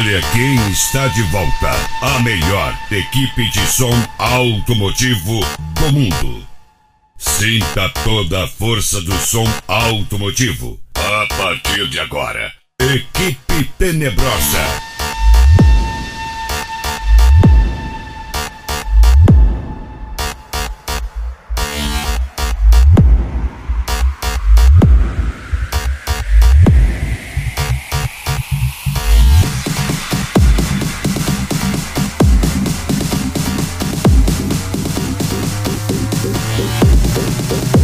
Olha quem está de volta. A melhor equipe de som automotivo do mundo. Sinta toda a força do som automotivo. A partir de agora, Equipe Tenebrosa. Thank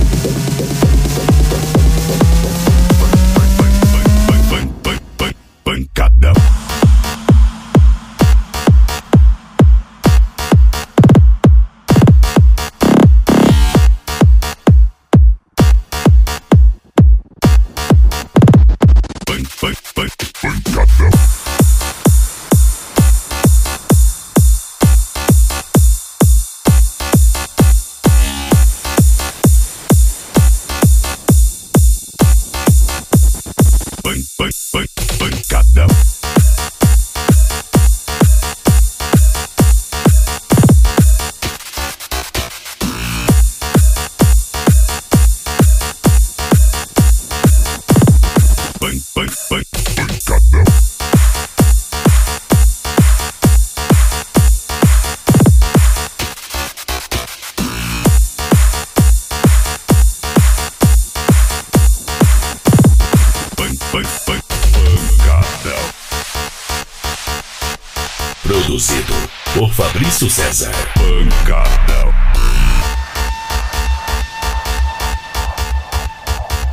Produzido por Fabrício César. Pancada.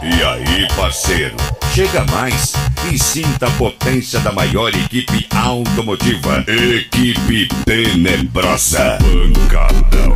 E aí, parceiro? Chega mais e sinta a potência da maior equipe automotiva. Equipe Tenebrosa. Pancada.